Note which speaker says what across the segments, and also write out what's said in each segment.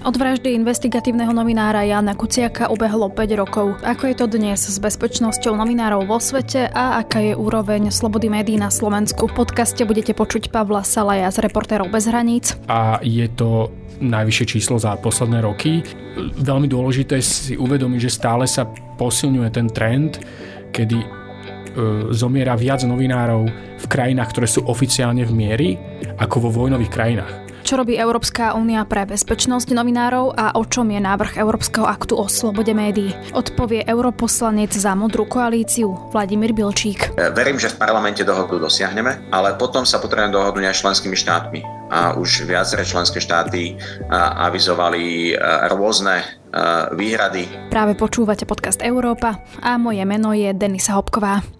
Speaker 1: Od vraždy investigatívneho novinára Jana Kuciaka ubehlo 5 rokov. Ako je to dnes s bezpečnosťou novinárov vo svete a aká je úroveň slobody médií na Slovensku? V podcaste budete počuť Pavla Salaja z Reportérov bez hraníc.
Speaker 2: A je to najvyššie číslo za posledné roky. Veľmi dôležité si uvedomiť, že stále sa posilňuje ten trend, kedy e, zomiera viac novinárov v krajinách, ktoré sú oficiálne v miery, ako vo vojnových krajinách.
Speaker 1: Čo robí Európska únia pre bezpečnosť novinárov a o čom je návrh Európskeho aktu o slobode médií? Odpovie europoslanec za modrú koalíciu Vladimír Bilčík.
Speaker 3: E, verím, že v parlamente dohodu dosiahneme, ale potom sa potrebujeme dohodnúť aj členskými štátmi. A už viaceré členské štáty avizovali e, rôzne e, výhrady.
Speaker 1: Práve počúvate podcast Európa a moje meno je Denisa Hopková.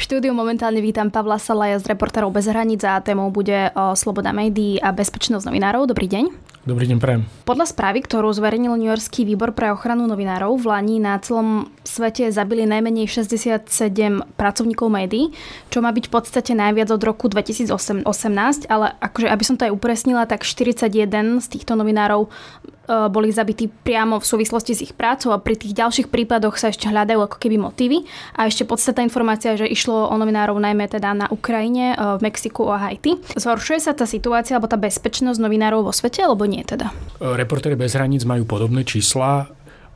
Speaker 1: Štúdiu momentálne vítam Pavla Salaja z Reportérov bez hraníc a témou bude o sloboda médií a bezpečnosť novinárov. Dobrý deň.
Speaker 2: Dobrý deň, prajem.
Speaker 1: Podľa správy, ktorú zverejnil New Yorkský výbor pre ochranu novinárov, v Lani na celom svete zabili najmenej 67 pracovníkov médií, čo má byť v podstate najviac od roku 2018, ale akože, aby som to aj upresnila, tak 41 z týchto novinárov boli zabití priamo v súvislosti s ich prácou a pri tých ďalších prípadoch sa ešte hľadajú ako keby motívy. A ešte podstatná informácia, že išlo o novinárov najmä teda na Ukrajine, e, v Mexiku a Haiti. Zhoršuje sa tá situácia alebo tá bezpečnosť novinárov vo svete, alebo nie teda?
Speaker 2: Reportéry bez hraníc majú podobné čísla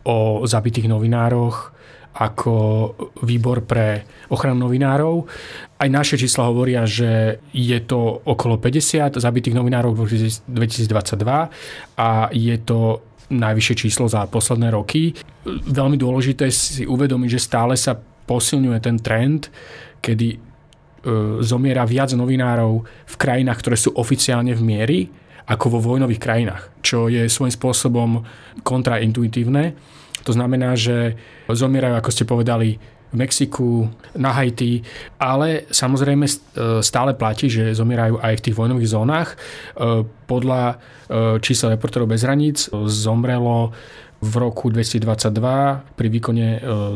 Speaker 2: o zabitých novinároch ako výbor pre ochranu novinárov. Aj naše čísla hovoria, že je to okolo 50 zabitých novinárov v 2022 a je to najvyššie číslo za posledné roky. Veľmi dôležité si uvedomiť, že stále sa posilňuje ten trend, kedy e, zomiera viac novinárov v krajinách, ktoré sú oficiálne v miery, ako vo vojnových krajinách, čo je svojím spôsobom kontraintuitívne to znamená, že zomierajú, ako ste povedali, v Mexiku, na Haiti, ale samozrejme e, stále platí, že zomierajú aj v tých vojnových zónach. E, podľa e, čísel reportérov bez hraníc zomrelo v roku 2022 pri výkone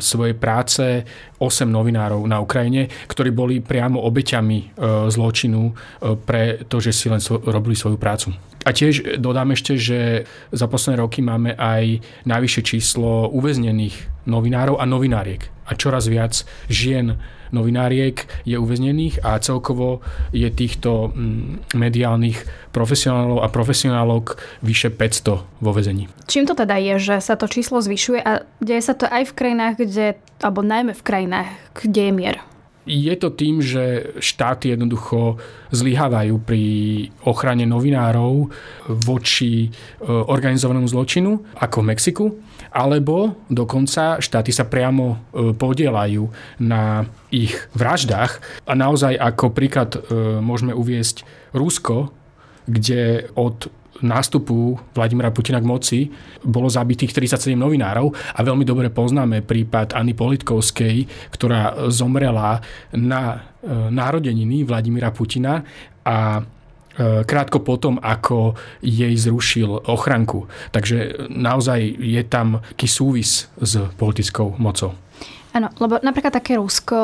Speaker 2: svojej práce 8 novinárov na Ukrajine, ktorí boli priamo obeťami zločinu pre to, že si len robili svoju prácu. A tiež dodám ešte, že za posledné roky máme aj najvyššie číslo uväznených novinárov a novináriek. A čoraz viac žien novináriek je uväznených a celkovo je týchto mm, mediálnych profesionálov a profesionálok vyše 500 vo vezení.
Speaker 1: Čím to teda je, že sa to číslo zvyšuje a deje sa to aj v krajinách, kde, alebo najmä v krajinách, kde je mier?
Speaker 2: Je to tým, že štáty jednoducho zlyhávajú pri ochrane novinárov voči e, organizovanému zločinu, ako v Mexiku, alebo dokonca štáty sa priamo e, podielajú na ich vraždách. A naozaj ako príklad e, môžeme uviesť Rusko, kde od nástupu Vladimira Putina k moci bolo zabitých 37 novinárov a veľmi dobre poznáme prípad Anny Politkovskej, ktorá zomrela na e, narodeniny Vladimira Putina a e, krátko potom, ako jej zrušil ochranku. Takže naozaj je tam taký súvis s politickou mocou.
Speaker 1: Áno, lebo napríklad také Rusko,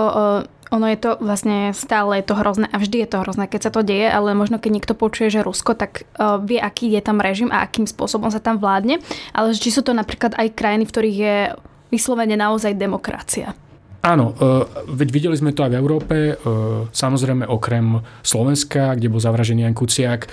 Speaker 1: ono je to vlastne stále je to hrozné a vždy je to hrozné, keď sa to deje, ale možno keď niekto počuje, že Rusko, tak uh, vie, aký je tam režim a akým spôsobom sa tam vládne, ale či sú to napríklad aj krajiny, v ktorých je vyslovene naozaj demokracia.
Speaker 2: Áno, veď videli sme to aj v Európe, samozrejme okrem Slovenska, kde bol zavražený Jan Kuciak,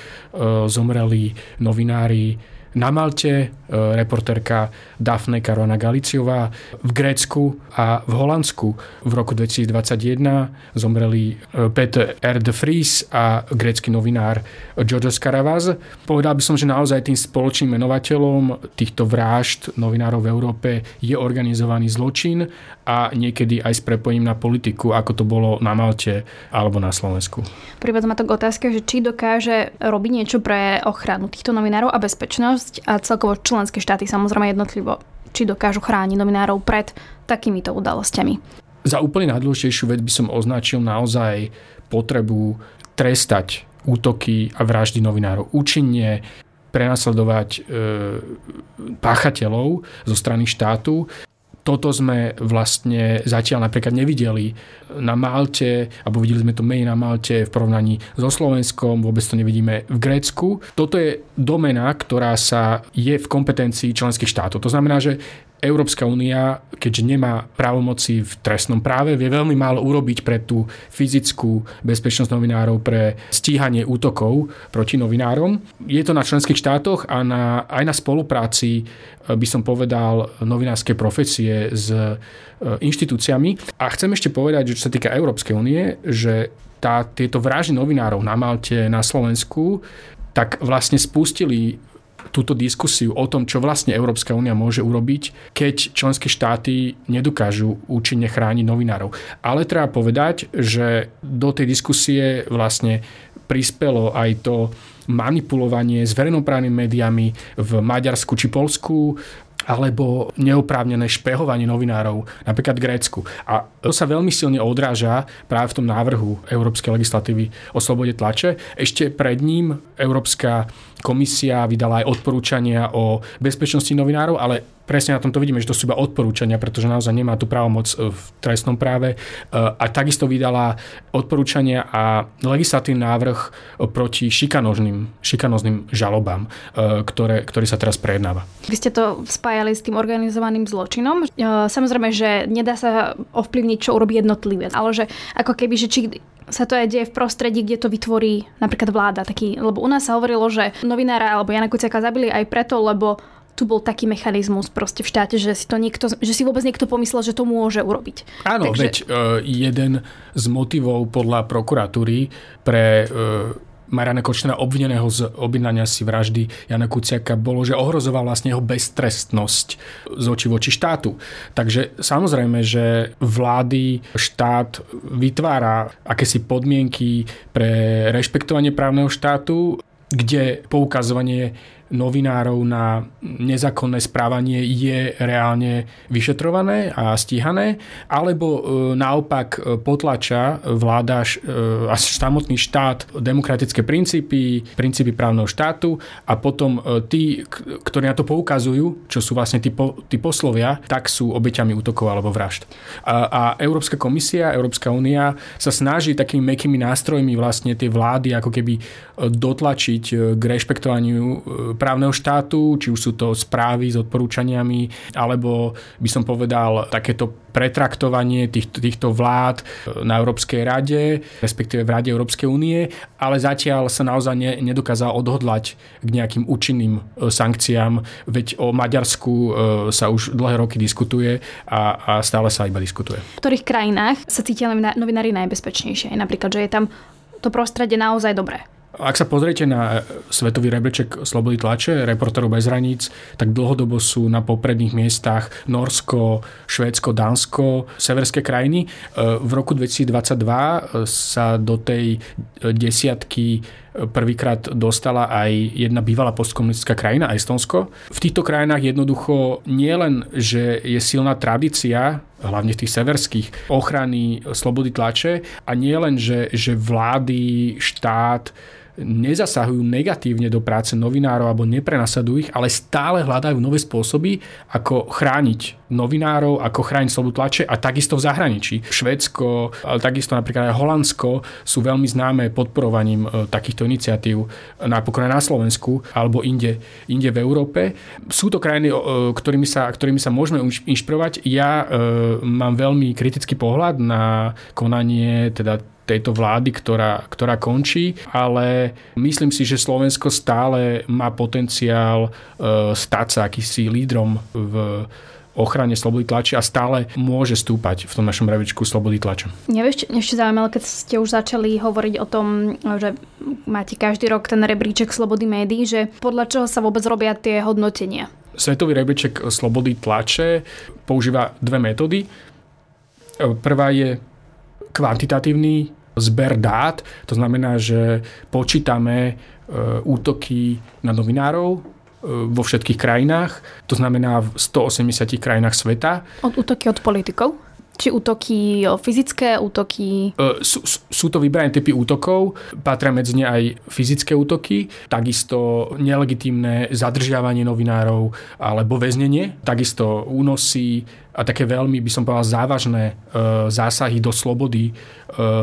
Speaker 2: zomreli novinári na Malte, e, reportérka Dafne Caruana Galiciová, v Grécku a v Holandsku. V roku 2021 zomreli e, Peter R. de Vries a grécky novinár Georgios Karavaz. Povedal by som, že naozaj tým spoločným menovateľom týchto vražd novinárov v Európe je organizovaný zločin a niekedy aj s prepojením na politiku, ako to bolo na Malte alebo na Slovensku.
Speaker 1: Privádza ma to k otázke, že či dokáže robiť niečo pre ochranu týchto novinárov a bezpečnosť spoločnosť a celkovo členské štáty samozrejme jednotlivo, či dokážu chrániť novinárov pred takýmito udalosťami.
Speaker 2: Za úplne najdôležitejšiu vec by som označil naozaj potrebu trestať útoky a vraždy novinárov účinne, prenasledovať e, páchateľov zo strany štátu toto sme vlastne zatiaľ napríklad nevideli na Malte, alebo videli sme to menej na Malte v porovnaní so Slovenskom, vôbec to nevidíme v Grécku. Toto je domena, ktorá sa je v kompetencii členských štátov. To znamená, že Európska únia, keďže nemá právomoci v trestnom práve, vie veľmi málo urobiť pre tú fyzickú bezpečnosť novinárov, pre stíhanie útokov proti novinárom. Je to na členských štátoch a na, aj na spolupráci, eh, by som povedal, novinárskej profesie s eh, inštitúciami. A chcem ešte povedať, že čo sa týka Európskej únie, že tá, tieto vraždy novinárov na Malte, na Slovensku, tak vlastne spustili túto diskusiu o tom, čo vlastne Európska únia môže urobiť, keď členské štáty nedokážu účinne chrániť novinárov. Ale treba povedať, že do tej diskusie vlastne prispelo aj to manipulovanie s verejnoprávnymi médiami v Maďarsku či Polsku, alebo neoprávnené špehovanie novinárov, napríklad Grécku. A to sa veľmi silne odráža práve v tom návrhu Európskej legislatívy o slobode tlače. Ešte pred ním Európska komisia vydala aj odporúčania o bezpečnosti novinárov, ale presne na tomto vidíme, že to sú iba odporúčania, pretože naozaj nemá tu právomoc e, v trestnom práve. E, a takisto vydala odporúčania a legislatívny návrh proti šikanozným, šikanozným žalobám, e, ktoré, ktorý sa teraz prejednáva.
Speaker 1: Vy ste to spájali s tým organizovaným zločinom. Samozrejme, že nedá sa ovplyvniť, čo urobí jednotlivé, ale že ako keby, že či sa to aj deje v prostredí, kde to vytvorí napríklad vláda. Taký, lebo u nás sa hovorilo, že novinára alebo Jana Kuciaka zabili aj preto, lebo tu bol taký mechanizmus proste v štáte, že si, to niekto, že si vôbec niekto pomyslel, že to môže urobiť.
Speaker 2: Áno, Takže... veď uh, jeden z motivov podľa prokuratúry pre uh, Mariana Kočnera obvineného z objednania si vraždy Jana Kuciaka bolo, že ohrozoval vlastne jeho beztrestnosť z oči voči štátu. Takže samozrejme, že vlády, štát vytvára akési podmienky pre rešpektovanie právneho štátu, kde poukazovanie novinárov na nezákonné správanie je reálne vyšetrované a stíhané, alebo e, naopak e, potlača vláda e, a samotný štát demokratické princípy, princípy právneho štátu a potom tí, ktorí na to poukazujú, čo sú vlastne tí, po, tí poslovia, tak sú obeťami útokov alebo vražd. A, a Európska komisia, Európska únia sa snaží takými mekými nástrojmi vlastne tie vlády ako keby dotlačiť k rešpektovaniu právneho štátu, či už sú to správy s odporúčaniami, alebo by som povedal takéto pretraktovanie týchto, týchto vlád na Európskej rade, respektíve v Rade Európskej únie, ale zatiaľ sa naozaj ne, nedokázal odhodlať k nejakým účinným e, sankciám, veď o Maďarsku e, sa už dlhé roky diskutuje a, a stále sa iba diskutuje.
Speaker 1: V ktorých krajinách sa cítia novinári najbezpečnejšie? Napríklad, že je tam to prostredie naozaj dobré.
Speaker 2: Ak sa pozriete na svetový rebeček slobody tlače, reporterov bez hraníc, tak dlhodobo sú na popredných miestach Norsko, Švédsko, Dánsko, severské krajiny. E, v roku 2022 sa do tej desiatky prvýkrát dostala aj jedna bývalá postkomunistická krajina, Estonsko. V týchto krajinách jednoducho nie len, že je silná tradícia hlavne v tých severských, ochrany slobody tlače a nie len, že, že vlády, štát nezasahujú negatívne do práce novinárov alebo neprenasadujú ich, ale stále hľadajú nové spôsoby, ako chrániť novinárov, ako chrániť slobodu tlače a takisto v zahraničí. Švedsko, ale takisto napríklad aj Holandsko sú veľmi známe podporovaním e, takýchto iniciatív napokon aj na Slovensku alebo inde, inde v Európe. Sú to krajiny, e, ktorými sa, ktorými sa môžeme inšpirovať. Ja e, mám veľmi kritický pohľad na konanie teda tejto vlády, ktorá, ktorá končí, ale myslím si, že Slovensko stále má potenciál e, stať sa akýsi lídrom v ochrane slobody tlače a stále môže stúpať v tom našom rebríčku slobody tlače.
Speaker 1: Mňa ešte, ešte zaujímavé, keď ste už začali hovoriť o tom, že máte každý rok ten rebríček slobody médií, že podľa čoho sa vôbec robia tie hodnotenia?
Speaker 2: Svetový rebríček slobody tlače používa dve metódy. Prvá je kvantitatívny zber dát, to znamená, že počítame e, útoky na novinárov vo všetkých krajinách, to znamená v 180 krajinách sveta.
Speaker 1: Od útoky od politikov? Či útoky fyzické, útoky...
Speaker 2: E, sú, sú to vybrané typy útokov, patria medzi ne aj fyzické útoky, takisto nelegitímne zadržiavanie novinárov alebo väznenie, takisto únosy a také veľmi, by som povedal, závažné e, zásahy do slobody e,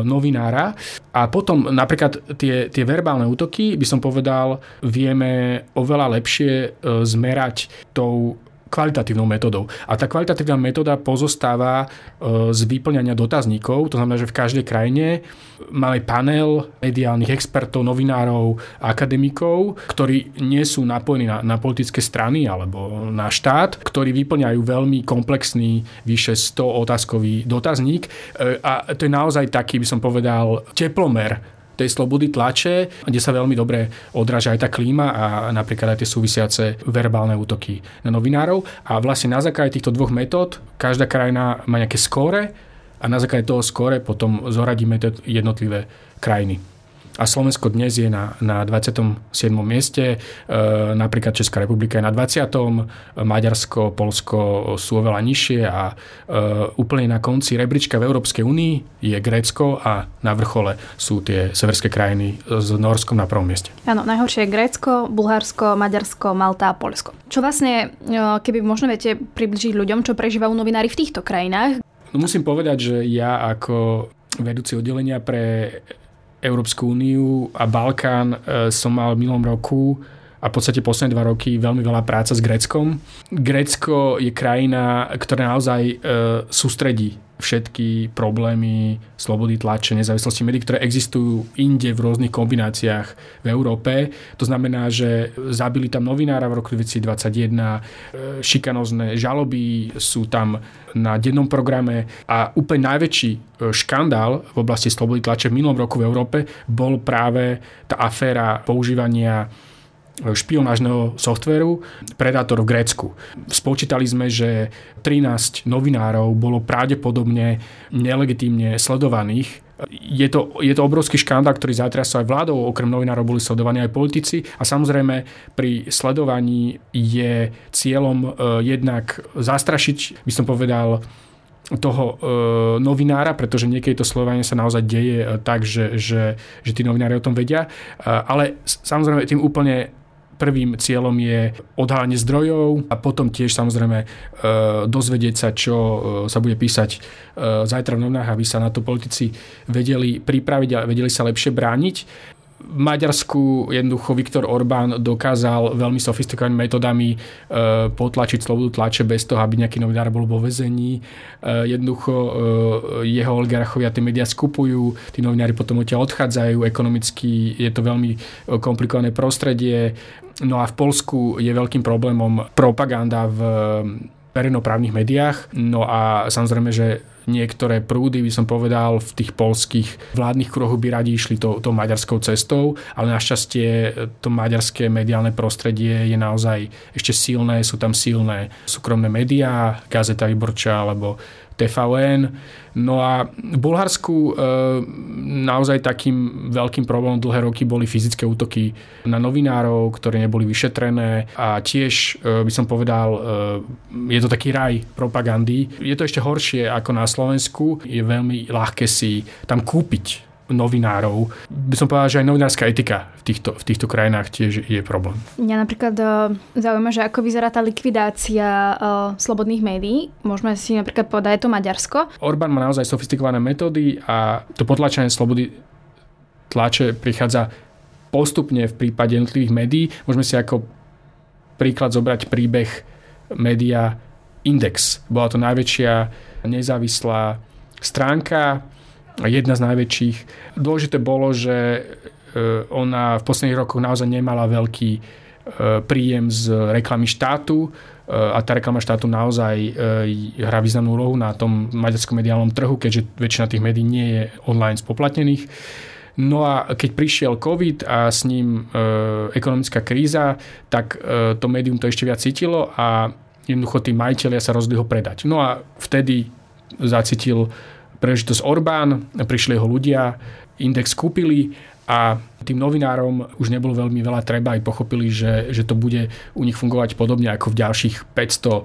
Speaker 2: novinára. A potom napríklad tie, tie verbálne útoky, by som povedal, vieme oveľa lepšie zmerať tou kvalitatívnou metodou. A tá kvalitatívna metóda pozostáva e, z vyplňania dotazníkov, to znamená, že v každej krajine máme panel mediálnych expertov, novinárov, akademikov, ktorí nie sú napojení na, na politické strany alebo na štát, ktorí vyplňajú veľmi komplexný, vyše 100 otázkový dotazník. E, a to je naozaj taký, by som povedal, teplomer tej slobody tlače, kde sa veľmi dobre odráža aj tá klíma a napríklad aj tie súvisiace verbálne útoky na novinárov. A vlastne na základe týchto dvoch metód každá krajina má nejaké skóre a na základe toho skóre potom zoradíme jednotlivé krajiny a Slovensko dnes je na, na 27. mieste, e, napríklad Česká republika je na 20. Maďarsko, Polsko sú oveľa nižšie a e, úplne na konci rebríčka v Európskej únii je Grécko a na vrchole sú tie severské krajiny s Norskom na prvom mieste.
Speaker 1: Áno, najhoršie je Grécko, Bulharsko, Maďarsko, Malta a Polsko. Čo vlastne, e, keby možno viete približiť ľuďom, čo prežívajú novinári v týchto krajinách?
Speaker 2: No musím povedať, že ja ako vedúci oddelenia pre Európsku úniu a Balkán e, som mal v minulom roku a v podstate posledné dva roky veľmi veľa práca s Gréckom. Grécko je krajina, ktorá naozaj e, sústredí všetky problémy slobody tlače, nezávislosti médií, ktoré existujú inde v rôznych kombináciách v Európe. To znamená, že zabili tam novinára v roku 2021, e, šikanozné žaloby sú tam na dennom programe a úplne najväčší e, škandál v oblasti slobody tlače v minulom roku v Európe bol práve tá aféra používania špionážneho softveru Predator v Grécku. Spočítali sme, že 13 novinárov bolo pravdepodobne nelegitímne sledovaných je to, je to obrovský škandál, ktorý zatriasol aj vládou, okrem novinárov boli sledovaní aj politici a samozrejme pri sledovaní je cieľom e, jednak zastrašiť, by som povedal, toho e, novinára, pretože niekedy to sledovanie sa naozaj deje e, tak, že, že, že tí novinári o tom vedia. E, ale samozrejme tým úplne Prvým cieľom je odhalenie zdrojov a potom tiež samozrejme e, dozvedieť sa, čo e, sa bude písať e, zajtra v novinách, aby sa na to politici vedeli pripraviť a vedeli sa lepšie brániť. V Maďarsku jednoducho Viktor Orbán dokázal veľmi sofistikovanými metodami potlačiť slobodu tlače bez toho, aby nejaký novinár bol vo vezení. Jednoducho jeho oligarchovia tie médiá skupujú, tí novinári potom odtiaľ odchádzajú, ekonomicky je to veľmi komplikované prostredie. No a v Polsku je veľkým problémom propaganda v verejnoprávnych médiách. No a samozrejme, že niektoré prúdy, by som povedal, v tých polských vládnych kruhoch by radi išli to, to maďarskou cestou, ale našťastie to maďarské mediálne prostredie je naozaj ešte silné, sú tam silné súkromné médiá, Gazeta Vyborča alebo TVN. No a v Bulharsku e, naozaj takým veľkým problémom dlhé roky boli fyzické útoky na novinárov, ktoré neboli vyšetrené a tiež e, by som povedal, e, je to taký raj propagandy. Je to ešte horšie ako na Slovensku. Je veľmi ľahké si tam kúpiť novinárov. By som povedal, že aj novinárska etika v týchto, v týchto krajinách tiež je problém.
Speaker 1: Mňa napríklad uh, zaujíma, že ako vyzerá tá likvidácia uh, slobodných médií. Môžeme si napríklad povedať, je to Maďarsko.
Speaker 2: Orbán má naozaj sofistikované metódy a to potlačenie slobody tlače prichádza postupne v prípade jednotlivých médií. Môžeme si ako príklad zobrať príbeh média Index. Bola to najväčšia nezávislá stránka jedna z najväčších. Dôležité bolo, že ona v posledných rokoch naozaj nemala veľký príjem z reklamy štátu a tá reklama štátu naozaj hrá významnú úlohu na tom maďarskom mediálnom trhu, keďže väčšina tých médií nie je online spoplatnených. No a keď prišiel COVID a s ním e, ekonomická kríza, tak e, to médium to ešte viac cítilo a jednoducho tí majiteľia sa rozhodli ho predať. No a vtedy zacítil prežitosť Orbán, prišli jeho ľudia, index kúpili a tým novinárom už nebolo veľmi veľa treba aj pochopili, že, že to bude u nich fungovať podobne ako v ďalších 500 e,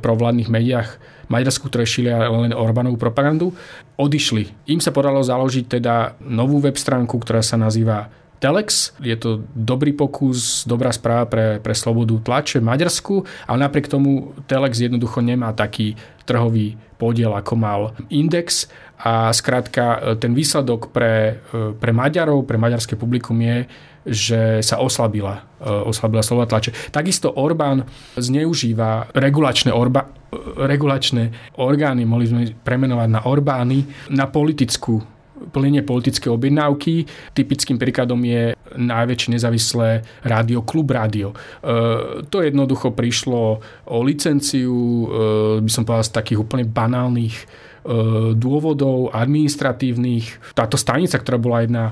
Speaker 2: provládnych médiách Maďarsku, ktoré šilia len Orbánovú propagandu, odišli. Im sa podalo založiť teda novú web stránku, ktorá sa nazýva Telex. Je to dobrý pokus, dobrá správa pre, pre slobodu tlače v Maďarsku, ale napriek tomu Telex jednoducho nemá taký trhový podiel, ako mal Index a skrátka ten výsledok pre, pre Maďarov, pre maďarské publikum je, že sa oslabila, oslabila slova tlače. Takisto Orbán zneužíva regulačné, orba, regulačné orgány, mohli sme premenovať na Orbány, na politickú plnenie politické objednávky. Typickým príkladom je najväčšie nezávislé rádio Klub Rádio. E, to jednoducho prišlo o licenciu, e, by som povedal, z takých úplne banálnych e, dôvodov administratívnych. Táto stanica, ktorá bola jedna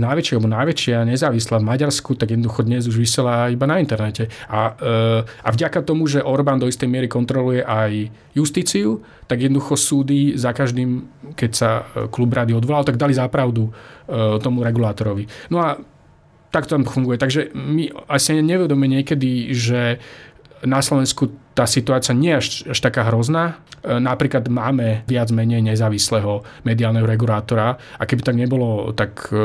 Speaker 2: najväčšia alebo najväčšia nezávislá v Maďarsku, tak jednoducho dnes už vysiela iba na internete. A, e, a vďaka tomu, že Orbán do istej miery kontroluje aj justíciu, tak jednoducho súdy za každým, keď sa e, klub rady odvolal, tak dali zápravdu e, tomu regulátorovi. No a tak to tam funguje. Takže my asi nevedome niekedy, že na Slovensku tá situácia nie je až, až taká hrozná. E, napríklad máme viac menej nezávislého mediálneho regulátora a keby tak nebolo, tak e,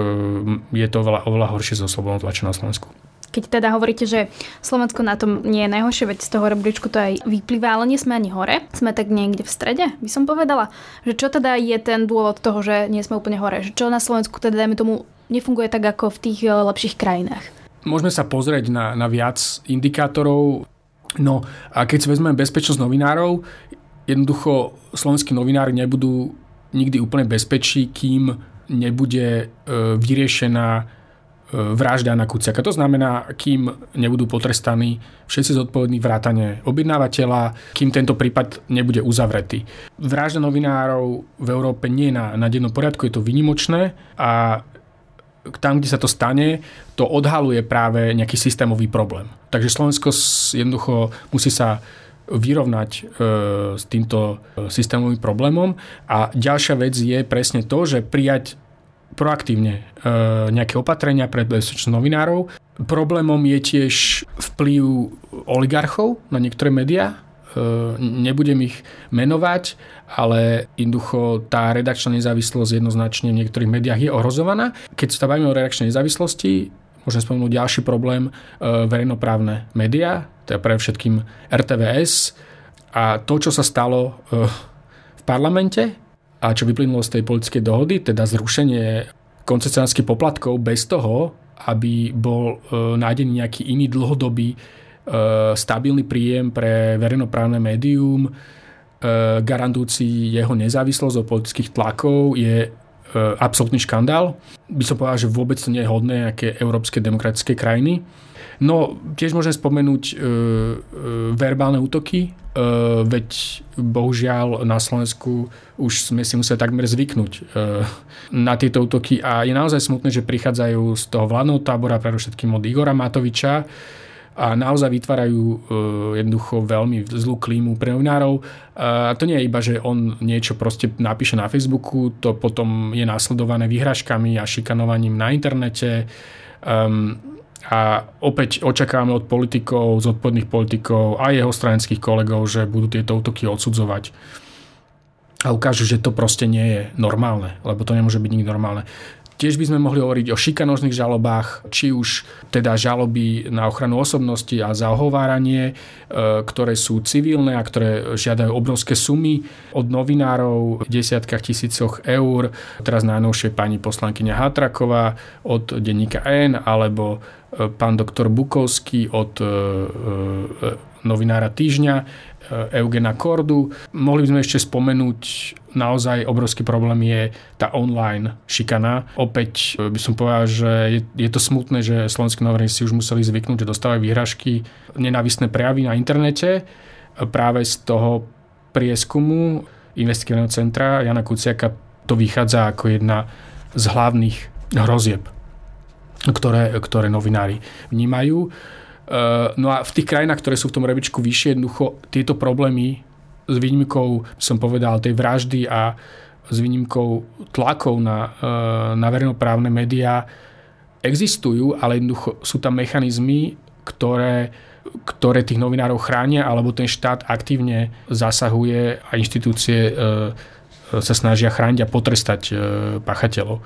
Speaker 2: je to oveľa, oveľa horšie so slobodnou tlačou na Slovensku.
Speaker 1: Keď teda hovoríte, že Slovensko na tom nie je najhoršie, veď z toho rebríčku to aj vyplýva, ale nie sme ani hore. Sme tak niekde v strede, by som povedala. Že čo teda je ten dôvod toho, že nie sme úplne hore? Že čo na Slovensku teda, dajme tomu, nefunguje tak ako v tých e, lepších krajinách?
Speaker 2: Môžeme sa pozrieť na, na viac indikátorov. No a keď si vezmeme bezpečnosť novinárov, jednoducho slovenskí novinári nebudú nikdy úplne bezpečí, kým nebude e, vyriešená e, vražda na Kuciaka. To znamená, kým nebudú potrestaní všetci zodpovední vrátane objednávateľa, kým tento prípad nebude uzavretý. Vražda novinárov v Európe nie je na, na dennom poriadku, je to vynimočné a tam, kde sa to stane, to odhaluje práve nejaký systémový problém. Takže Slovensko jednoducho musí sa vyrovnať e, s týmto e, systémovým problémom. A ďalšia vec je presne to, že prijať proaktívne e, nejaké opatrenia pre bezpečnosť novinárov. Problémom je tiež vplyv oligarchov na niektoré médiá. Nebudem ich menovať, ale jednoducho tá redakčná nezávislosť jednoznačne v niektorých médiách je ohrozovaná. Keď sa bavíme o redakčnej nezávislosti, môžem spomenúť ďalší problém, e, verejnoprávne médiá, teda pre všetkým RTVS a to, čo sa stalo e, v parlamente a čo vyplynulo z tej politickej dohody, teda zrušenie koncesionárskych poplatkov bez toho, aby bol nájdený nejaký iný dlhodobý stabilný príjem pre verejnoprávne médium, E, garantujúci jeho nezávislosť od politických tlakov je e, absolútny škandál. By som povedal, že vôbec to nie je hodné nejaké európske demokratické krajiny. No, tiež môžem spomenúť e, e, verbálne útoky, e, veď bohužiaľ na Slovensku už sme si museli takmer zvyknúť e, na tieto útoky a je naozaj smutné, že prichádzajú z toho vládneho tábora, predovšetkým od Igora Matoviča, a naozaj vytvárajú uh, jednoducho veľmi zlú klímu pre novinárov. A to nie je iba, že on niečo proste napíše na Facebooku, to potom je následované vyhražkami a šikanovaním na internete. Um, a opäť očakávame od politikov, zodpovedných politikov a jeho stranických kolegov, že budú tieto útoky odsudzovať a ukážu, že to proste nie je normálne, lebo to nemôže byť nikdy normálne. Tiež by sme mohli hovoriť o šikanožných žalobách, či už teda žaloby na ochranu osobnosti a za ohováranie, e, ktoré sú civilné a ktoré žiadajú obrovské sumy od novinárov v desiatkách tisícoch eur. Teraz najnovšie pani poslankyňa Hatraková od denníka N alebo e, pán doktor Bukovský od e, novinára týždňa. Eugena Kordu. Mohli by sme ešte spomenúť, naozaj obrovský problém je tá online šikana. Opäť by som povedal, že je, je to smutné, že slovenskí novinári si už museli zvyknúť, že dostávajú výhražky, nenávistné prejavy na internete. Práve z toho prieskumu investigatívneho centra Jana Kuciaka to vychádza ako jedna z hlavných hrozieb, ktoré, ktoré novinári vnímajú. Eh, no a v tých krajinách, ktoré sú v tom rebičku vyššie, jednoducho tieto problémy s výnimkou, som povedal, tej vraždy a s výnimkou tlakov na, eh, na verejnoprávne médiá existujú, ale jednoducho sú tam mechanizmy, ktoré, ktoré tých novinárov chránia, alebo ten štát aktívne zasahuje a inštitúcie eh, sa snažia chrániť a potrestať pachateľov.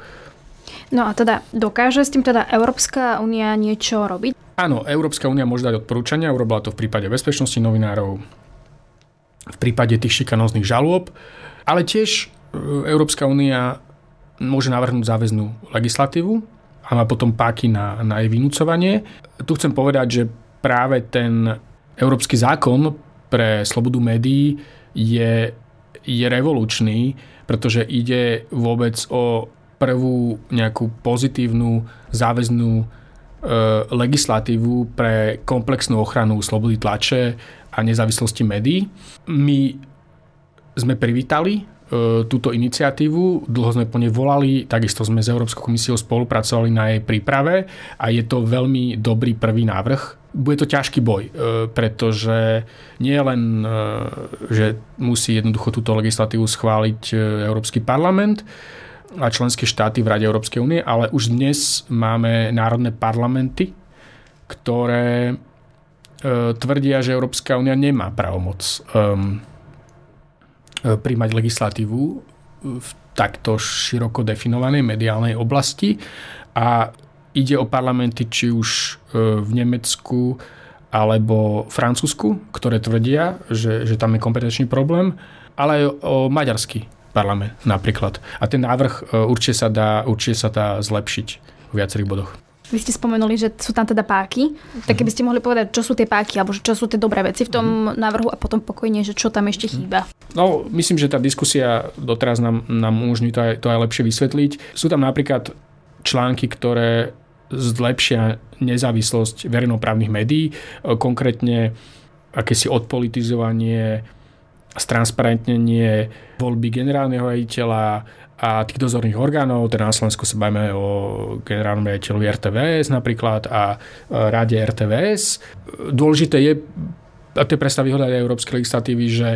Speaker 1: No a teda dokáže s tým teda Európska únia niečo robiť?
Speaker 2: Áno, Európska únia môže dať odporúčania, urobila to v prípade bezpečnosti novinárov, v prípade tých šikanóznych žalôb, ale tiež e, Európska únia môže navrhnúť záväznú legislatívu a má potom páky na, na jej vynúcovanie. Tu chcem povedať, že práve ten Európsky zákon pre slobodu médií je, je revolučný, pretože ide vôbec o prvú nejakú pozitívnu záväznú legislatívu pre komplexnú ochranu slobody tlače a nezávislosti médií. My sme privítali e, túto iniciatívu, dlho sme po nej volali, takisto sme s Európskou komisiou spolupracovali na jej príprave a je to veľmi dobrý prvý návrh. Bude to ťažký boj, e, pretože nie len, že musí jednoducho túto legislatívu schváliť Európsky parlament, a členské štáty v Rade Európskej únie, ale už dnes máme národné parlamenty, ktoré e, tvrdia, že Európska únia nemá právomoc um, príjmať legislatívu v takto široko definovanej mediálnej oblasti. A ide o parlamenty či už e, v Nemecku alebo Francúzsku, ktoré tvrdia, že, že tam je kompetenčný problém, ale aj o maďarský parlament napríklad. A ten návrh e, určite sa dá, určite sa dá zlepšiť v viacerých bodoch.
Speaker 1: Vy ste spomenuli, že sú tam teda páky. Tak keby ste mohli povedať, čo sú tie páky, alebo čo sú tie dobré veci v tom mm. návrhu a potom pokojne, že čo tam ešte chýba.
Speaker 2: No, myslím, že tá diskusia doteraz nám, nám umožní to aj, to aj lepšie vysvetliť. Sú tam napríklad články, ktoré zlepšia nezávislosť verejnoprávnych médií, e, konkrétne akési odpolitizovanie stransparentnenie voľby generálneho riaditeľa a tých dozorných orgánov, teda na Slovensku sa bavíme o generálnom riaditeľovi RTVS napríklad a rade RTVS. Dôležité je, a to je predsa výhoda európskej legislatívy, že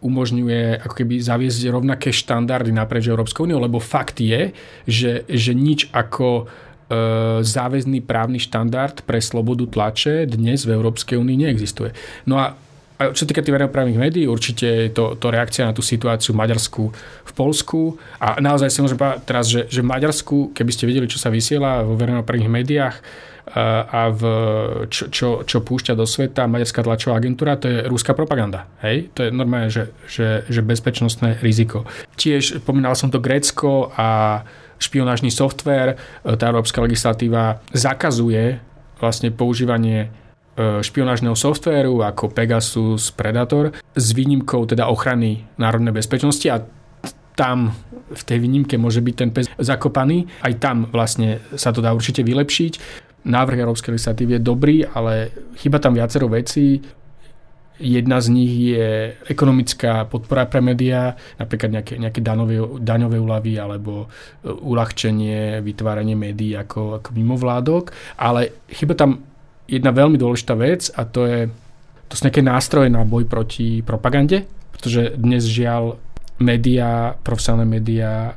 Speaker 2: umožňuje ako keby zaviesť rovnaké štandardy naprieč Európskou úniou, lebo fakt je, že, že nič ako e, záväzný právny štandard pre slobodu tlače dnes v Európskej únii neexistuje. No a a čo týka tých verejnoprávnych médií, určite je to, to reakcia na tú situáciu v Maďarsku, v Polsku. A naozaj si môžem povedať teraz, že, že v Maďarsku, keby ste videli, čo sa vysiela vo verejnoprávnych médiách, a v, čo, čo, čo púšťa do sveta Maďarská tlačová agentúra, to je rúská propaganda. Hej? To je normálne, že, že, že bezpečnostné riziko. Tiež pomínal som to Grécko a špionážny software. Tá európska legislatíva zakazuje vlastne používanie špionážneho softvéru ako Pegasus, Predator s výnimkou teda ochrany národnej bezpečnosti a tam v tej výnimke môže byť ten pes zakopaný. Aj tam vlastne sa to dá určite vylepšiť. Návrh Európskej legislatívy je dobrý, ale chyba tam viacero vecí. Jedna z nich je ekonomická podpora pre médiá, napríklad nejaké, nejaké daňové, daňové úlavy alebo e, uľahčenie, vytváranie médií ako, ako mimovládok, ale chyba tam jedna veľmi dôležitá vec a to je to sú nejaké nástroje na boj proti propagande, pretože dnes žiaľ médiá, profesionálne médiá,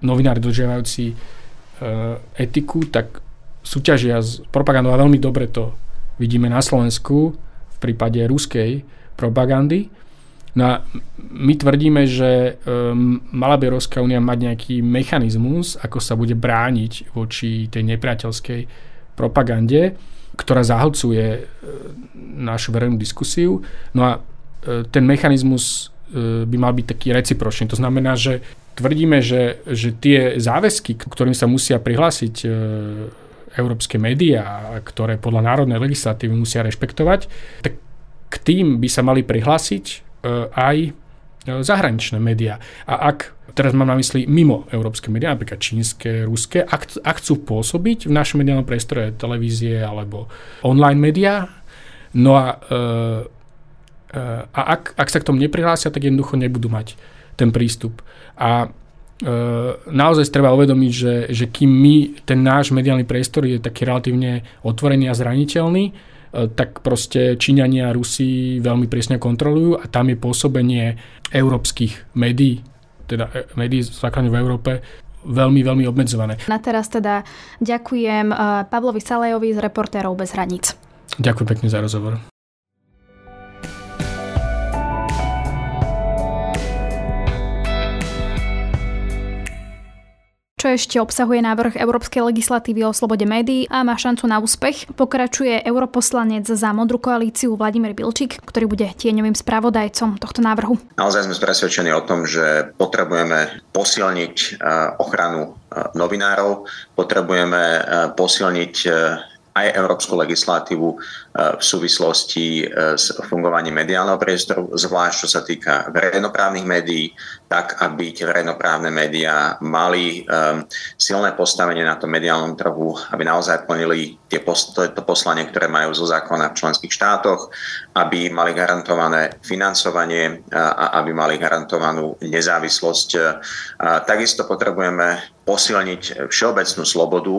Speaker 2: novinári dodržiavajúci e, etiku, tak súťažia s propagandou a veľmi dobre to vidíme na Slovensku v prípade ruskej propagandy. No a my tvrdíme, že um, mala by Európska únia mať nejaký mechanizmus, ako sa bude brániť voči tej nepriateľskej propagande ktorá zahlcuje e, našu verejnú diskusiu. No a e, ten mechanizmus e, by mal byť taký recipročný. To znamená, že tvrdíme, že, že tie záväzky, ktorým sa musia prihlásiť európske médiá, ktoré podľa národnej legislatívy musia rešpektovať, tak tým by sa mali prihlásiť aj zahraničné médiá. A ak, teraz mám na mysli mimo európske médiá, napríklad čínske, ruské, ak, ak chcú pôsobiť v našom mediálnom priestore televízie alebo online médiá, no a, e, a ak, ak sa k tomu neprihlásia, tak jednoducho nebudú mať ten prístup. A naozaj treba uvedomiť, že, že kým my, ten náš mediálny priestor je taký relatívne otvorený a zraniteľný, tak proste Číňania a Rusi veľmi prísne kontrolujú a tam je pôsobenie európskych médií, teda e, médií základne v Európe, veľmi, veľmi obmedzované.
Speaker 1: Na teraz teda ďakujem e, Pavlovi Salejovi z Reportérov bez hraníc.
Speaker 2: Ďakujem pekne za rozhovor.
Speaker 1: Čo ešte obsahuje návrh európskej legislatívy o slobode médií a má šancu na úspech. Pokračuje europoslanec za modrú koalíciu Vladimír Bilčík, ktorý bude tieňovým spravodajcom tohto návrhu.
Speaker 3: Naozaj sme presvedčení o tom, že potrebujeme posilniť eh, ochranu eh, novinárov, potrebujeme eh, posilniť aj európsku legislatívu e, v súvislosti e, s fungovaním mediálneho priestoru, zvlášť čo sa týka verejnoprávnych médií, tak aby tie verejnoprávne médiá mali um, silné postavenie na tom mediálnom trhu, aby naozaj plnili tie pos- to, poslanie, ktoré majú zo zákona v členských štátoch, aby mali garantované financovanie a aby mali garantovanú nezávislosť. Takisto potrebujeme posilniť všeobecnú slobodu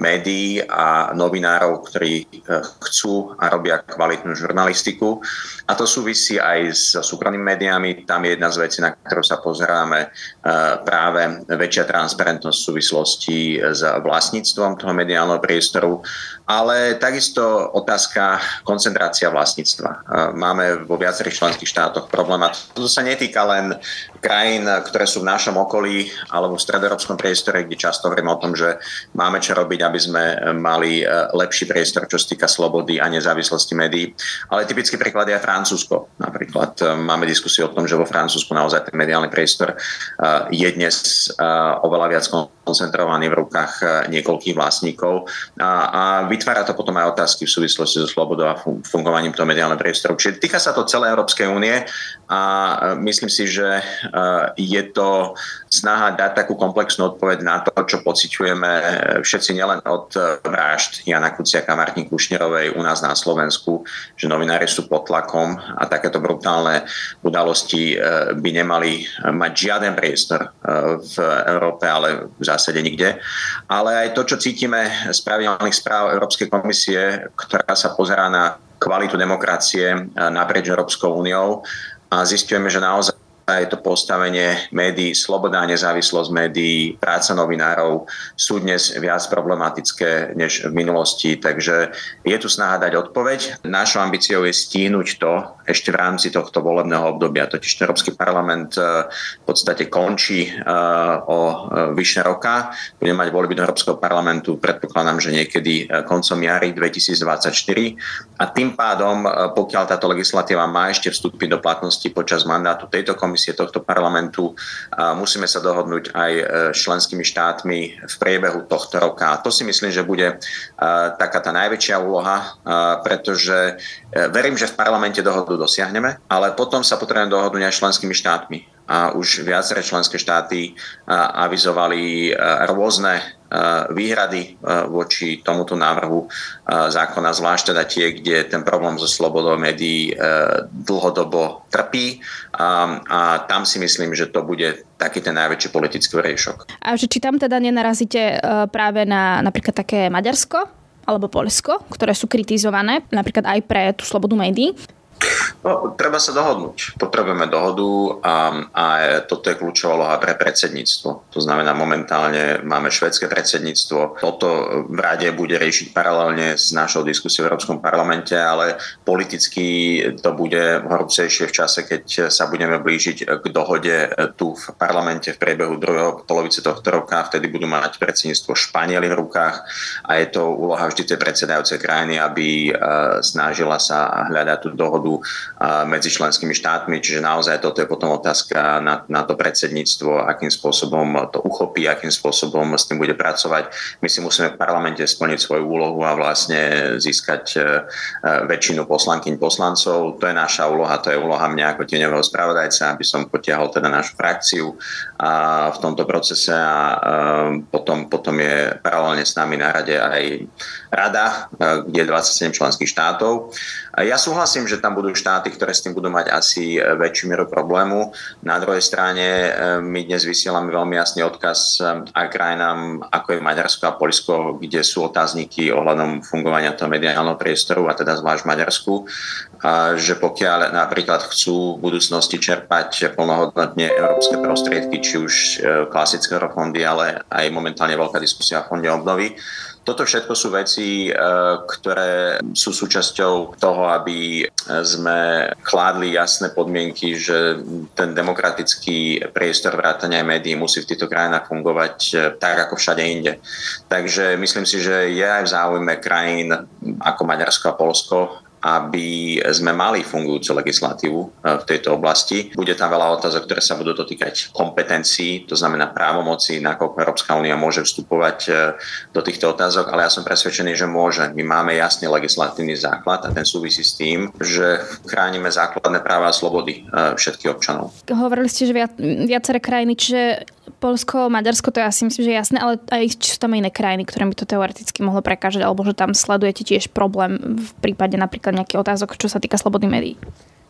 Speaker 3: médií a novinárov, ktorí e, chcú a robia kvalitnú žurnalistiku. A to súvisí aj s súkromnými médiami. Tam je jedna z vecí, na ktorú sa pozeráme e, práve väčšia transparentnosť v súvislosti s vlastníctvom toho mediálneho priestoru, ale takisto otázka koncentrácia vlastníctva. E, máme vo viacerých členských štátoch problém a to sa netýka len krajín, ktoré sú v našom okolí alebo v stredoeurópskom priestore, kde často hovoríme o tom, že máme čo robiť, aby sme mali e, lepší priestor, čo sa týka slobody a nezávislosti médií. Ale typický príklad je Francúzsko. Napríklad e, máme diskusiu o tom, že vo Francúzsku naozaj ten mediálny priestor je dnes oveľa viac koncentrovaný v rukách niekoľkých vlastníkov a, a vytvára to potom aj otázky v súvislosti so slobodou a fungovaním toho mediálneho priestoru. Čiže týka sa to celej Európskej únie a myslím si, že je to snaha dať takú komplexnú odpoveď na to, čo pociťujeme všetci nielen od vražd Jana Kuciaka Martin Kušnerovej u nás na Slovensku, že novinári sú pod tlakom a takéto brutálne udalosti by nemali mať žiaden priestor v Európe, ale v zásade nikde. Ale aj to, čo cítime z pravidelných správ Európskej komisie, ktorá sa pozerá na kvalitu demokracie naprieč Európskou úniou a zistujeme, že naozaj je to postavenie médií, sloboda a nezávislosť médií, práca novinárov sú dnes viac problematické než v minulosti, takže je tu snaha dať odpoveď. Našou ambíciou je stínuť to ešte v rámci tohto volebného obdobia. Totiž Európsky parlament e, v podstate končí e, o e, vyše roka. Budeme mať voľby do Európskeho parlamentu, predpokladám, že niekedy koncom jary 2024. A tým pádom, pokiaľ táto legislatíva má ešte vstúpiť do platnosti počas mandátu tejto komisie, komisie tohto parlamentu. Musíme sa dohodnúť aj e, s členskými štátmi v priebehu tohto roka. To si myslím, že bude e, taká tá najväčšia úloha, e, pretože verím, že v parlamente dohodu dosiahneme, ale potom sa potrebujeme dohodnúť aj s členskými štátmi a už viaceré členské štáty avizovali rôzne výhrady voči tomuto návrhu zákona, zvlášť teda tie, kde ten problém so slobodou médií dlhodobo trpí a, a tam si myslím, že to bude taký ten najväčší politický riešok.
Speaker 1: A že či tam teda nenarazíte práve na napríklad také Maďarsko, alebo Polsko, ktoré sú kritizované napríklad aj pre tú slobodu médií.
Speaker 3: No, treba sa dohodnúť. Potrebujeme dohodu a, a toto je kľúčová loha pre predsedníctvo. To znamená, momentálne máme švedské predsedníctvo. Toto v rade bude riešiť paralelne s našou diskusiou v Európskom parlamente, ale politicky to bude horúcejšie v čase, keď sa budeme blížiť k dohode tu v parlamente v priebehu druhého polovice tohto roka. Vtedy budú mať predsedníctvo Španieli v rukách a je to úloha vždy tej predsedajúcej krajiny, aby e, snažila sa hľadať tú dohodu medzi členskými štátmi, čiže naozaj toto je potom otázka na, na to predsedníctvo, akým spôsobom to uchopí, akým spôsobom s tým bude pracovať. My si musíme v parlamente splniť svoju úlohu a vlastne získať e, väčšinu poslankyň poslancov. To je naša úloha, to je úloha mňa ako tieňového spravodajca, aby som potiahol teda našu frakciu a v tomto procese a potom, potom je paralelne s nami na rade aj rada, kde je 27 členských štátov. Ja súhlasím, že tam budú štáty, ktoré s tým budú mať asi väčšiu mieru problému. Na druhej strane my dnes vysielame veľmi jasný odkaz aj krajinám, ako je Maďarsko a Polsko, kde sú otázniky ohľadom fungovania toho mediálneho priestoru, a teda zvlášť Maďarsku, že pokiaľ napríklad chcú v budúcnosti čerpať plnohodnotne európske prostriedky, či už klasické fondy, ale aj momentálne veľká diskusia o fonde obnovy, toto všetko sú veci, e, ktoré sú súčasťou toho, aby sme kládli jasné podmienky, že ten demokratický priestor vrátania médií musí v týchto krajinách fungovať e, tak, ako všade inde. Takže myslím si, že je aj v záujme krajín ako Maďarsko a Polsko, aby sme mali fungujúcu legislatívu e, v tejto oblasti. Bude tam veľa otázok, ktoré sa budú dotýkať kompetencií, to znamená právomoci, nakoľko Európska únia môže vstupovať e, do týchto otázok, ale ja som presvedčený, že môže. My máme jasný legislatívny základ a ten súvisí s tým, že chránime základné práva a slobody e, všetkých občanov.
Speaker 1: Hovorili ste, že viac, viaceré krajiny, čiže Polsko, Maďarsko, to ja si myslím, že je jasné, ale aj či sú tam iné krajiny, ktoré by to teoreticky mohlo prekážať, alebo že tam sledujete tiež problém v prípade napríklad nejakých otázok, čo sa týka slobody médií.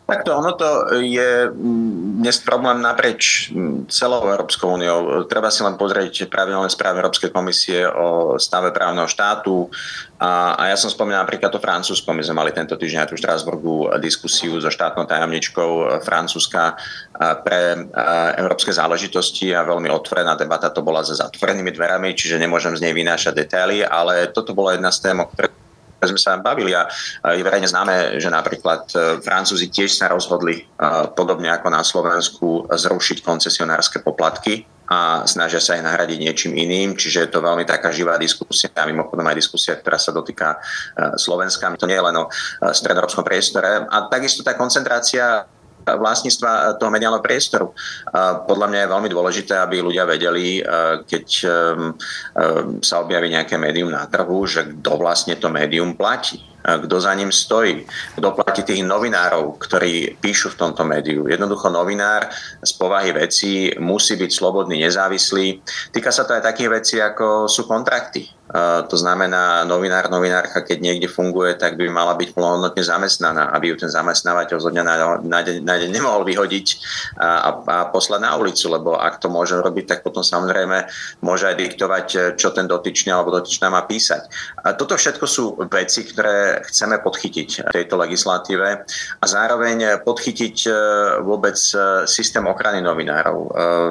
Speaker 3: Takto, ono to je mm, dnes problém naprieč mm, celou Európskou úniou. Treba si len pozrieť pravidelné správy Európskej komisie o stave právneho štátu. A, a ja som spomínal napríklad to Francúzsko. My sme mali tento týždeň aj tu v Štrásburgu diskusiu so štátnou tajomničkou Francúzska pre európske záležitosti a veľmi otvorená debata to bola za zatvorenými dverami, čiže nemôžem z nej vynášať detaily, ale toto bola jedna z tém, o ktorej sme sa bavili a je verejne známe, že napríklad e, Francúzi tiež sa rozhodli e, podobne ako na Slovensku zrušiť koncesionárske poplatky a snažia sa aj nahradiť niečím iným, čiže je to veľmi taká živá diskusia a mimochodom aj diskusia, ktorá sa dotýka e, Slovenska. To nie je len o stredoeurópskom priestore. A takisto tá koncentrácia vlastníctva toho mediálneho priestoru. Podľa mňa je veľmi dôležité, aby ľudia vedeli, keď um, um, sa objaví nejaké médium na trhu, že kto vlastne to médium platí kto za ním stojí, kto platí tých novinárov, ktorí píšu v tomto médiu. Jednoducho novinár z povahy vecí musí byť slobodný, nezávislý. Týka sa to aj takých vecí, ako sú kontrakty. To znamená, novinár, novinárka, keď niekde funguje, tak by mala byť plnohodnotne zamestnaná, aby ju ten zamestnávateľ zo dňa na deň, na deň nemohol vyhodiť a, a poslať na ulicu, lebo ak to môže robiť, tak potom samozrejme môže aj diktovať, čo ten dotyčný alebo dotyčná má písať. A toto všetko sú veci, ktoré chceme podchytiť v tejto legislatíve a zároveň podchytiť e, vôbec e, systém ochrany novinárov. E,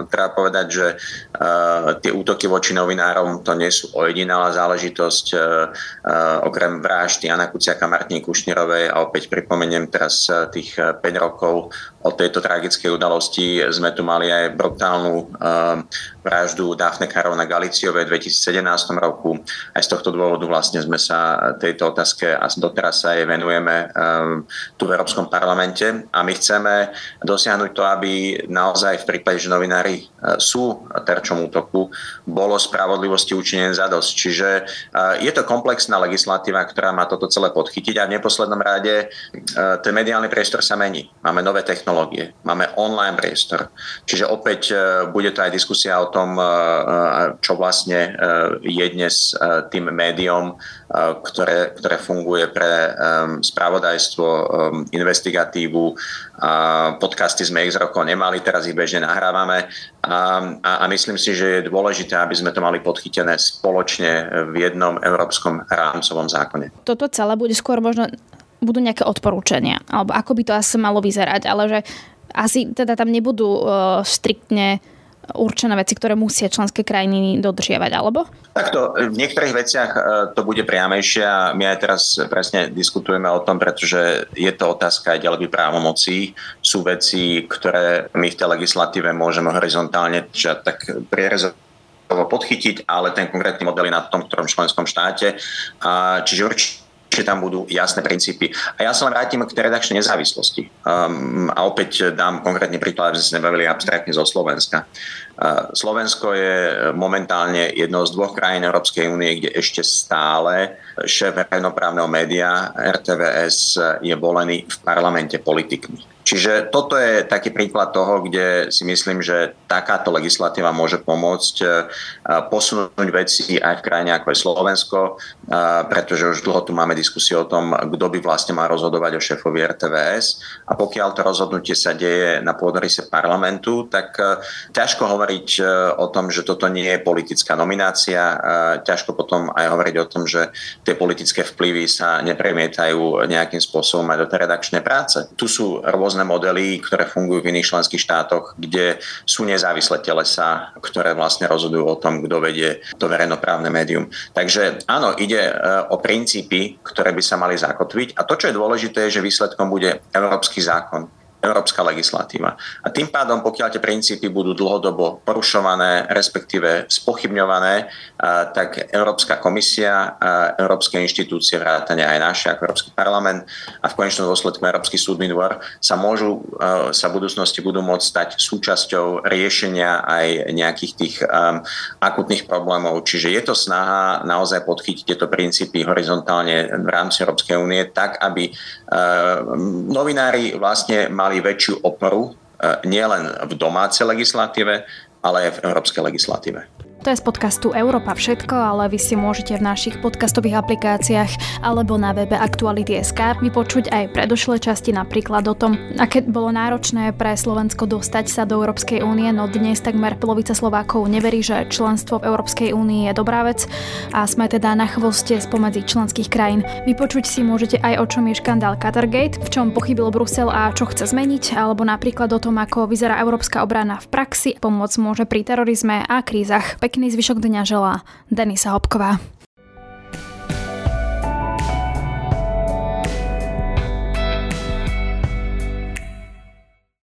Speaker 3: treba povedať, že tie útoky voči novinárom to nie sú ojedinálne záležitosť okrem vraždy Jana Kuciaka, Martiny Kušnerovej a opäť pripomeniem teraz tých 5 rokov od tejto tragickej udalosti sme tu mali aj brutálnu vraždu Dafne Karovna Galiciovej v 2017 roku. Aj z tohto dôvodu vlastne sme sa tejto otázke a doteraz sa jej venujeme tu v Európskom parlamente a my chceme dosiahnuť to, aby naozaj v prípade, že novinári sú terčom útoku, bolo spravodlivosti učinené zadosť. Čiže Čiže je to komplexná legislatíva, ktorá má toto celé podchytiť a v neposlednom rade ten mediálny priestor sa mení. Máme nové technológie, máme online priestor. Čiže opäť bude to aj diskusia o tom, čo vlastne je dnes tým médium, ktoré, ktoré funguje pre spravodajstvo, investigatívu. Podcasty sme ich z rokov nemali, teraz ich bežne nahrávame a, a myslím si, že je dôležité, aby sme to mali podchytené spoločne v jednom európskom rámcovom zákone.
Speaker 1: Toto celé bude skôr možno budú nejaké odporúčania, alebo ako by to asi malo vyzerať, ale že asi teda tam nebudú uh, striktne určené veci, ktoré musia členské krajiny dodržiavať, alebo?
Speaker 3: Takto, v niektorých veciach e, to bude priamejšie a my aj teraz presne diskutujeme o tom, pretože je to otázka aj ďalej právomocí. Sú veci, ktoré my v tej legislatíve môžeme horizontálne tak prierezovo podchytiť, ale ten konkrétny model je na tom ktorom členskom štáte. Čiže určite že tam budú jasné princípy. A ja sa len vrátim k tej redakčnej nezávislosti. Um, a opäť dám konkrétny príklad, že sme nebavili abstraktne zo Slovenska. Uh, Slovensko je momentálne jednou z dvoch krajín Európskej únie, kde ešte stále šéf verejnoprávneho média RTVS je volený v parlamente politikmi. Čiže toto je taký príklad toho, kde si myslím, že takáto legislatíva môže pomôcť e, posunúť veci aj v krajine ako je Slovensko, e, pretože už dlho tu máme diskusiu o tom, kto by vlastne mal rozhodovať o šéfovi RTVS a pokiaľ to rozhodnutie sa deje na pôdorise parlamentu, tak e, ťažko hovoriť o tom, že toto nie je politická nominácia, ťažko potom aj hovoriť o tom, že tie politické vplyvy sa nepremietajú nejakým spôsobom aj do tej redakčnej práce. Tu sú rôzne rôzne modely, ktoré fungujú v iných členských štátoch, kde sú nezávislé telesa, ktoré vlastne rozhodujú o tom, kto vedie to verejnoprávne médium. Takže áno, ide e, o princípy, ktoré by sa mali zakotviť a to, čo je dôležité, je, že výsledkom bude európsky zákon európska legislatíva. A tým pádom, pokiaľ tie princípy budú dlhodobo porušované, respektíve spochybňované, tak Európska komisia, európske inštitúcie, vrátane aj naše, ako Európsky parlament a v konečnom dôsledku Európsky súdny dvor sa môžu, sa v budúcnosti budú môcť stať súčasťou riešenia aj nejakých tých akutných problémov. Čiže je to snaha naozaj podchytiť tieto princípy horizontálne v rámci Európskej únie tak, aby novinári vlastne mali mali väčšiu oporu e, nielen v domácej legislatíve, ale aj v európskej legislatíve.
Speaker 1: To je z podcastu Európa všetko, ale vy si môžete v našich podcastových aplikáciách alebo na webe Aktuality.sk vypočuť aj predošlé časti napríklad o tom, aké bolo náročné pre Slovensko dostať sa do Európskej únie, no dnes takmer polovica Slovákov neverí, že členstvo v Európskej únii je dobrá vec a sme teda na chvoste spomedzi členských krajín. Vypočuť si môžete aj o čom je škandál Qatargate, v čom pochybil Brusel a čo chce zmeniť, alebo napríklad o tom, ako vyzerá európska obrana v praxi, pomoc môže pri terorizme a krízach. Pekný zvyšok dňa želá Denisa Hopková.